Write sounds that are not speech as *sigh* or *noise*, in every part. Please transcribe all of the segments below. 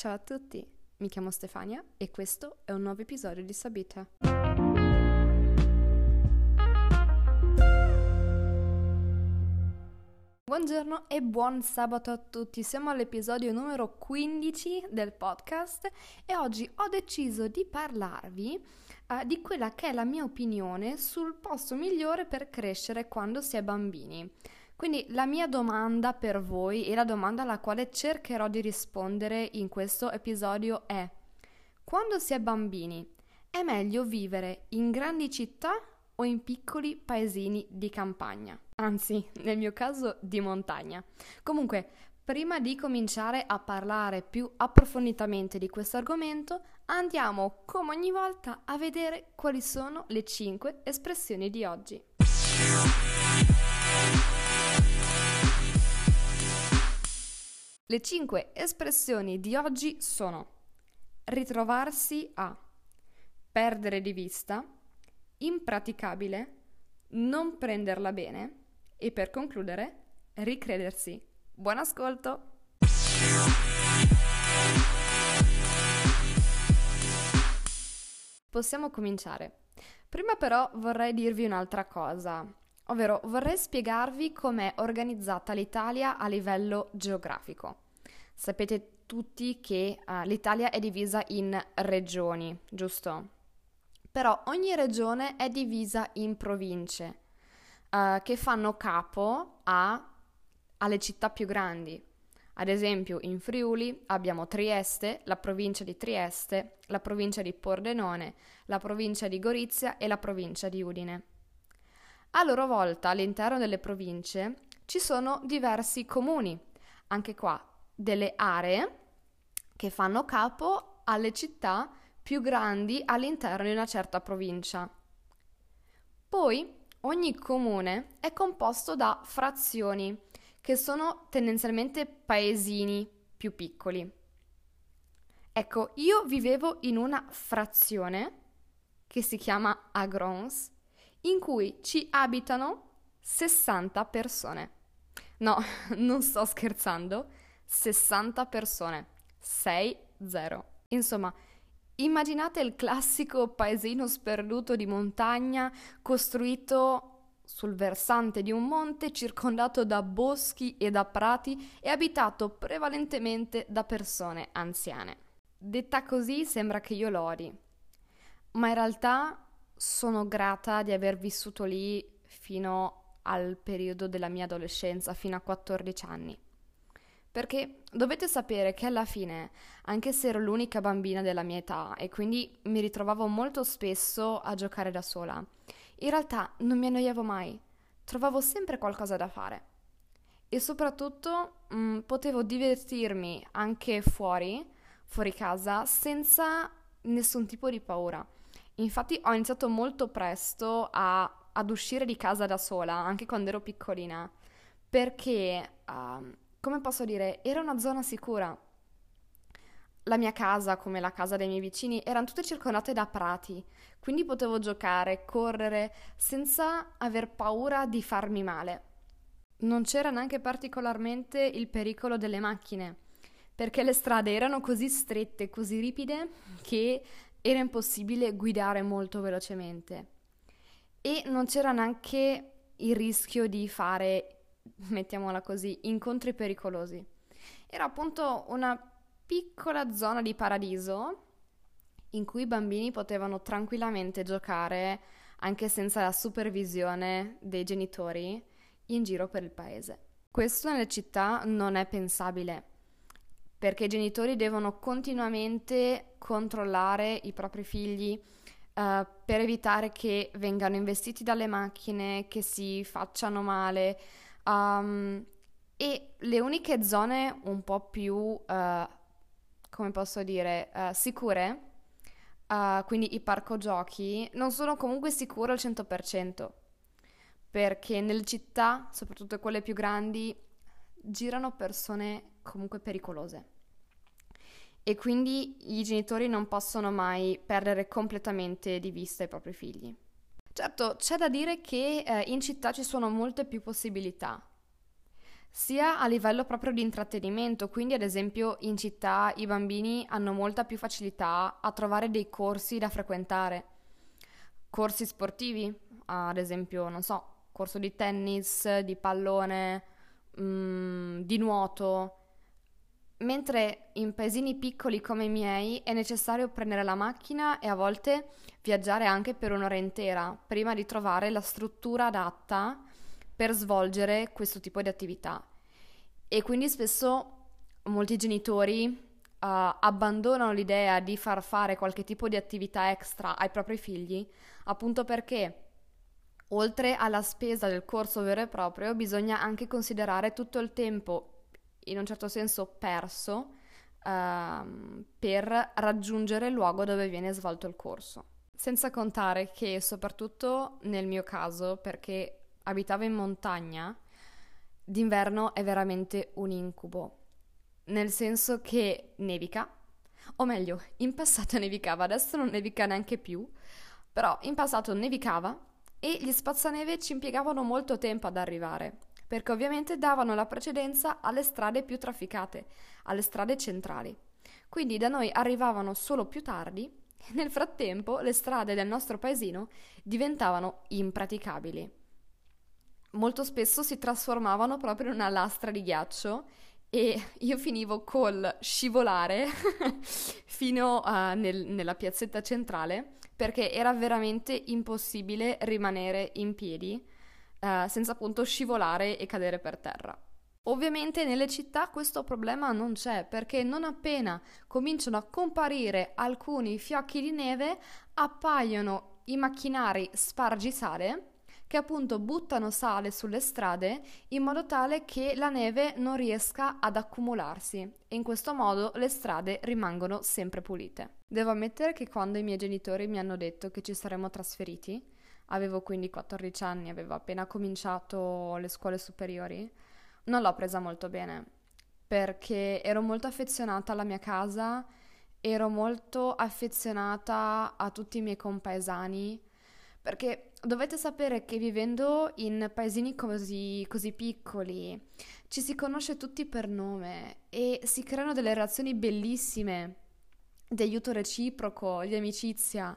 Ciao a tutti, mi chiamo Stefania e questo è un nuovo episodio di Sabita. Buongiorno e buon sabato a tutti, siamo all'episodio numero 15 del podcast e oggi ho deciso di parlarvi uh, di quella che è la mia opinione sul posto migliore per crescere quando si è bambini. Quindi la mia domanda per voi e la domanda alla quale cercherò di rispondere in questo episodio è quando si è bambini è meglio vivere in grandi città o in piccoli paesini di campagna? Anzi, nel mio caso di montagna. Comunque, prima di cominciare a parlare più approfonditamente di questo argomento, andiamo come ogni volta a vedere quali sono le 5 espressioni di oggi. Le 5 espressioni di oggi sono ritrovarsi a, perdere di vista, impraticabile, non prenderla bene e per concludere, ricredersi. Buon ascolto! Possiamo cominciare. Prima però vorrei dirvi un'altra cosa, ovvero vorrei spiegarvi com'è organizzata l'Italia a livello geografico. Sapete tutti che uh, l'Italia è divisa in regioni, giusto? Però ogni regione è divisa in province uh, che fanno capo a, alle città più grandi. Ad esempio in Friuli abbiamo Trieste, la provincia di Trieste, la provincia di Pordenone, la provincia di Gorizia e la provincia di Udine. A loro volta all'interno delle province ci sono diversi comuni, anche qua delle aree che fanno capo alle città più grandi all'interno di una certa provincia. Poi ogni comune è composto da frazioni, che sono tendenzialmente paesini più piccoli. Ecco, io vivevo in una frazione che si chiama Agrons, in cui ci abitano 60 persone. No, *laughs* non sto scherzando, 60 persone, 6-0. Insomma, Immaginate il classico paesino sperduto di montagna costruito sul versante di un monte circondato da boschi e da prati e abitato prevalentemente da persone anziane. Detta così sembra che io l'odi, ma in realtà sono grata di aver vissuto lì fino al periodo della mia adolescenza, fino a 14 anni. Perché dovete sapere che alla fine, anche se ero l'unica bambina della mia età e quindi mi ritrovavo molto spesso a giocare da sola, in realtà non mi annoiavo mai, trovavo sempre qualcosa da fare. E soprattutto mh, mm, potevo divertirmi anche fuori, fuori casa, senza nessun tipo di paura. Infatti ho iniziato molto presto a, ad uscire di casa da sola, anche quando ero piccolina, perché... Uh, come posso dire, era una zona sicura. La mia casa, come la casa dei miei vicini, erano tutte circondate da prati, quindi potevo giocare, correre, senza aver paura di farmi male. Non c'era neanche particolarmente il pericolo delle macchine, perché le strade erano così strette, così ripide, che era impossibile guidare molto velocemente. E non c'era neanche il rischio di fare mettiamola così, incontri pericolosi. Era appunto una piccola zona di paradiso in cui i bambini potevano tranquillamente giocare anche senza la supervisione dei genitori in giro per il paese. Questo nelle città non è pensabile perché i genitori devono continuamente controllare i propri figli uh, per evitare che vengano investiti dalle macchine, che si facciano male, Um, e le uniche zone un po' più, uh, come posso dire, uh, sicure, quindi i parco giochi, non sono comunque sicure al 100%, perché nelle città, soprattutto quelle più grandi, girano persone comunque pericolose. E quindi i genitori non possono mai perdere completamente di vista i propri figli. Certo, c'è da dire che eh, in città ci sono molte più possibilità. sia a livello proprio di intrattenimento, quindi ad esempio in città i bambini hanno molta più facilità a trovare dei corsi da frequentare, corsi sportivi, ad esempio, non so, corso di tennis, di pallone, mh, mm, di nuoto, mentre in paesini piccoli come i miei è necessario prendere la macchina e a volte viaggiare anche per un'ora intera prima di trovare la struttura adatta per svolgere questo tipo di attività. E quindi spesso molti genitori uh, abbandonano l'idea di far fare qualche tipo di attività extra ai propri figli, appunto perché oltre alla spesa del corso vero e proprio bisogna anche considerare tutto il tempo, in un certo senso perso, uh, per raggiungere il luogo dove viene svolto il corso. Senza contare che soprattutto nel mio caso, perché abitavo in montagna, d'inverno è veramente un incubo. Nel senso che nevica, o meglio, in passato *laughs* nevicava, adesso non nevica neanche più, però in passato nevicava e gli spazzaneve ci impiegavano molto tempo ad arrivare, perché ovviamente davano la precedenza alle strade più trafficate, alle strade centrali. Quindi da noi arrivavano solo più tardi e nel frattempo le strade del nostro paesino diventavano impraticabili molto spesso si trasformavano proprio in una lastra di ghiaccio e io finivo col scivolare *laughs* fino a nel, nella piazzetta centrale perché era veramente impossibile rimanere in piedi uh, senza appunto scivolare e cadere per terra. Ovviamente nelle città questo problema non c'è perché non appena cominciano a comparire alcuni fiocchi di neve appaiono i macchinari spargisale che appunto buttano sale sulle strade in modo tale che la neve non riesca ad accumularsi e in questo modo le strade rimangono sempre pulite. Devo ammettere che quando i miei genitori mi hanno detto che ci saremmo trasferiti, avevo quindi 14 anni, avevo appena cominciato le scuole superiori, non l'ho presa molto bene perché ero molto affezionata alla mia casa, ero molto affezionata a tutti i miei compaesani perché dovete sapere che vivendo in paesini così, così piccoli ci si conosce tutti per nome e si creano delle relazioni bellissime di aiuto reciproco, di amicizia.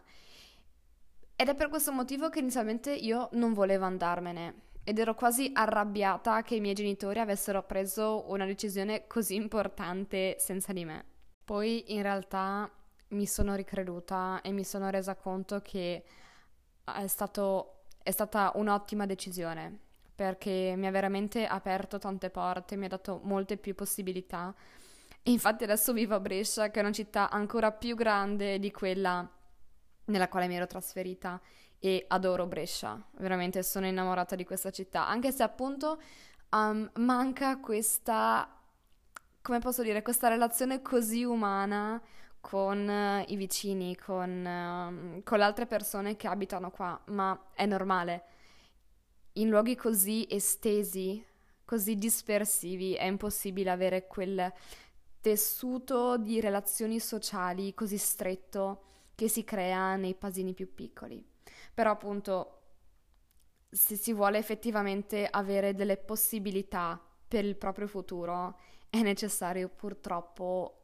Ed è per questo motivo che inizialmente io non volevo andarmene ed ero quasi arrabbiata che i miei genitori avessero preso una decisione così importante senza di me. Poi in realtà mi sono ricreduta e mi sono resa conto che è, stato, è stata un'ottima decisione perché mi ha veramente aperto tante porte, mi ha dato molte più possibilità. Infatti adesso vivo a Brescia, che è una città ancora più grande di quella nella quale mi ero trasferita e adoro Brescia, veramente sono innamorata di questa città, anche se appunto um, manca questa, come posso dire, questa relazione così umana con uh, i vicini, con, uh, con le altre persone che abitano qua, ma è normale. In luoghi così estesi, così dispersivi, è impossibile avere quel tessuto di relazioni sociali così stretto che si crea nei paesini più piccoli. Però appunto, se si vuole effettivamente avere delle possibilità per il proprio futuro, è necessario purtroppo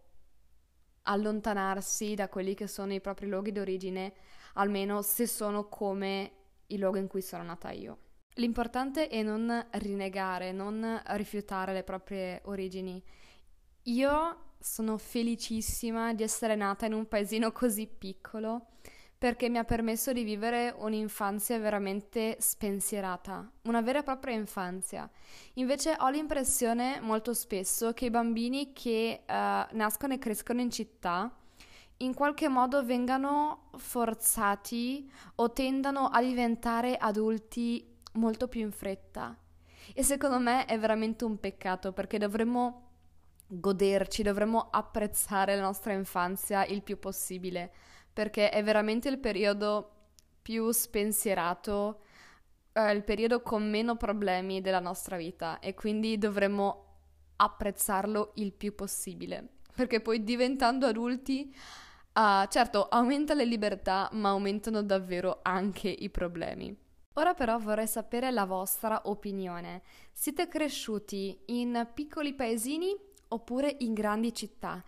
allontanarsi da quelli che sono i propri luoghi d'origine, almeno se sono come il luogo in cui sono nata io. L'importante è non rinnegare, non rifiutare le proprie origini. Io sono felicissima di essere nata in un paesino così piccolo perché mi ha permesso di vivere un'infanzia veramente spensierata, una vera e propria infanzia. Invece ho l'impressione molto spesso che i bambini che uh, nascono e crescono in città in qualche modo vengano forzati o tendano a diventare adulti molto più in fretta. E secondo me è veramente un peccato perché dovremmo goderci, dovremmo apprezzare la nostra infanzia il più possibile perché è veramente il periodo più spensierato, eh, il periodo con meno problemi della nostra vita e quindi dovremmo apprezzarlo il più possibile, perché poi diventando adulti, uh, certo, aumenta le libertà, ma aumentano davvero anche i problemi. Ora però vorrei sapere la vostra opinione. Siete cresciuti in piccoli paesini oppure in grandi città?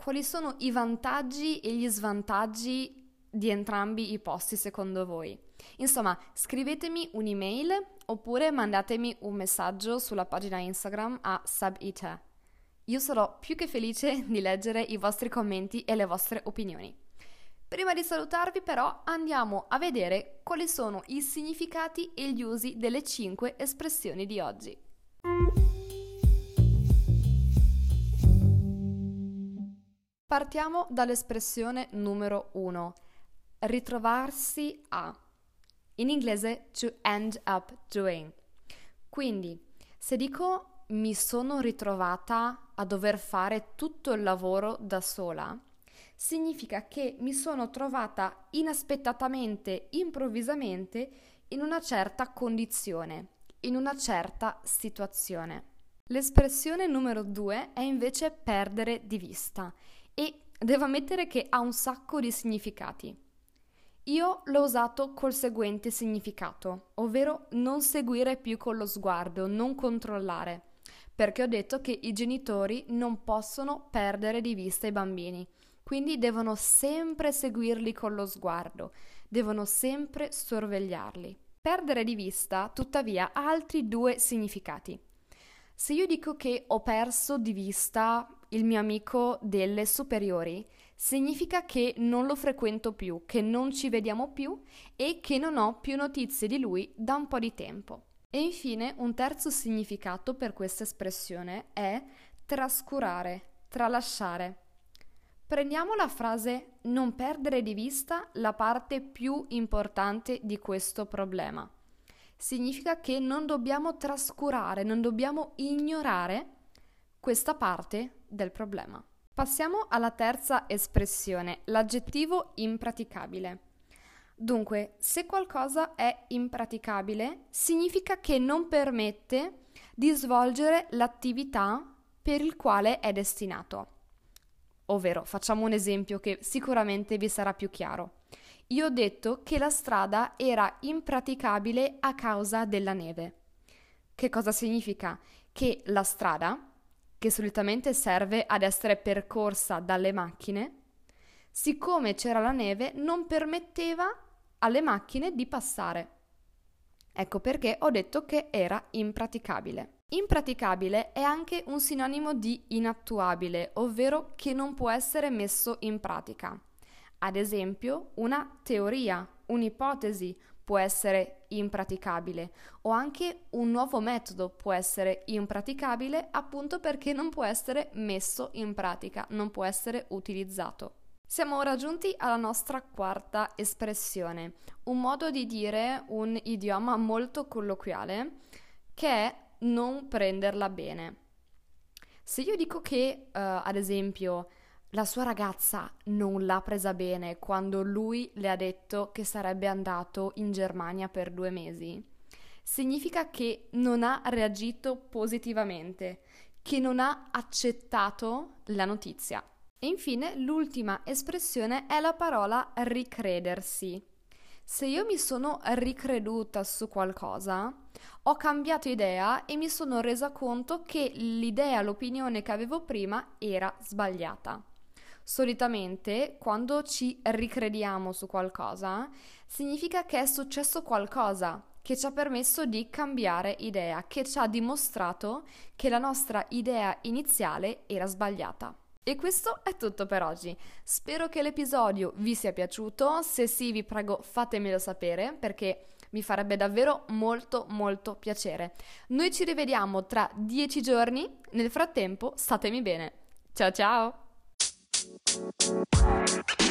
Quali sono i vantaggi e gli svantaggi di entrambi i posti secondo voi? Insomma, scrivetemi un'email oppure mandatemi un messaggio sulla pagina Instagram a Subita. Io sarò più che felice *laughs* di leggere i vostri commenti e le vostre opinioni. Prima di salutarvi però andiamo a vedere quali sono i significati e gli usi delle 5 espressioni di oggi. Partiamo dall'espressione numero 1, ritrovarsi a. In inglese to end up doing. Quindi, se dico mi sono ritrovata a dover fare tutto il lavoro da sola, significa che mi sono trovata inaspettatamente, improvvisamente, in una certa condizione, in una certa situazione. L'espressione numero 2 è invece perdere di vista e devo ammettere che ha un sacco di significati. Io l'ho usato col seguente significato, ovvero non seguire più con lo sguardo, non controllare, perché ho detto che i genitori non possono perdere di vista i bambini, quindi devono sempre seguirli con lo sguardo, devono sempre sorvegliarli. Perdere di vista, tuttavia, ha altri due significati. Se io dico che ho perso di vista il mio amico delle superiori, significa che non lo frequento più, che non ci vediamo più e che non ho più notizie di lui da un po' di tempo. E infine un terzo significato per questa espressione è trascurare, tralasciare. Prendiamo la frase non perdere di vista la parte più importante di questo problema significa che non dobbiamo trascurare, non dobbiamo ignorare questa parte del problema. Passiamo alla terza espressione, l'aggettivo impraticabile. Dunque, se qualcosa è impraticabile, significa che non permette di svolgere l'attività per il quale è destinato. Ovvero, facciamo un esempio che sicuramente vi sarà più chiaro. Io ho detto che la strada era impraticabile a causa della neve. Che cosa significa? Che la strada, che solitamente serve ad essere percorsa dalle macchine, siccome c'era la neve, non permetteva alle macchine di passare. Ecco perché ho detto che era impraticabile. Impraticabile è anche un sinonimo di inattuabile, ovvero che non può essere messo in pratica. Ad esempio, una teoria, un'ipotesi può essere impraticabile o anche un nuovo metodo può essere impraticabile appunto perché non può essere messo in pratica, non può essere utilizzato. Siamo ora giunti alla nostra quarta espressione, un modo di dire un idioma molto colloquiale che è non prenderla bene. Se io dico che, uh, ad esempio, la sua ragazza non l'ha presa bene quando lui le ha detto che sarebbe andato in Germania per due mesi. Significa che non ha reagito positivamente, che non ha accettato la notizia. E infine l'ultima espressione è la parola ricredersi. Se io mi sono ricreduta su qualcosa, ho cambiato idea e mi sono resa conto che l'idea, l'opinione che avevo prima era sbagliata. Solitamente quando ci ricrediamo su qualcosa significa che è successo qualcosa che ci ha permesso di cambiare idea, che ci ha dimostrato che la nostra idea iniziale era sbagliata. E questo è tutto per oggi. Spero che l'episodio vi sia piaciuto. Se sì, vi prego fatemelo sapere perché mi farebbe davvero molto molto piacere. Noi ci rivediamo tra dieci giorni. Nel frattempo, statemi bene. Ciao ciao! Thank you.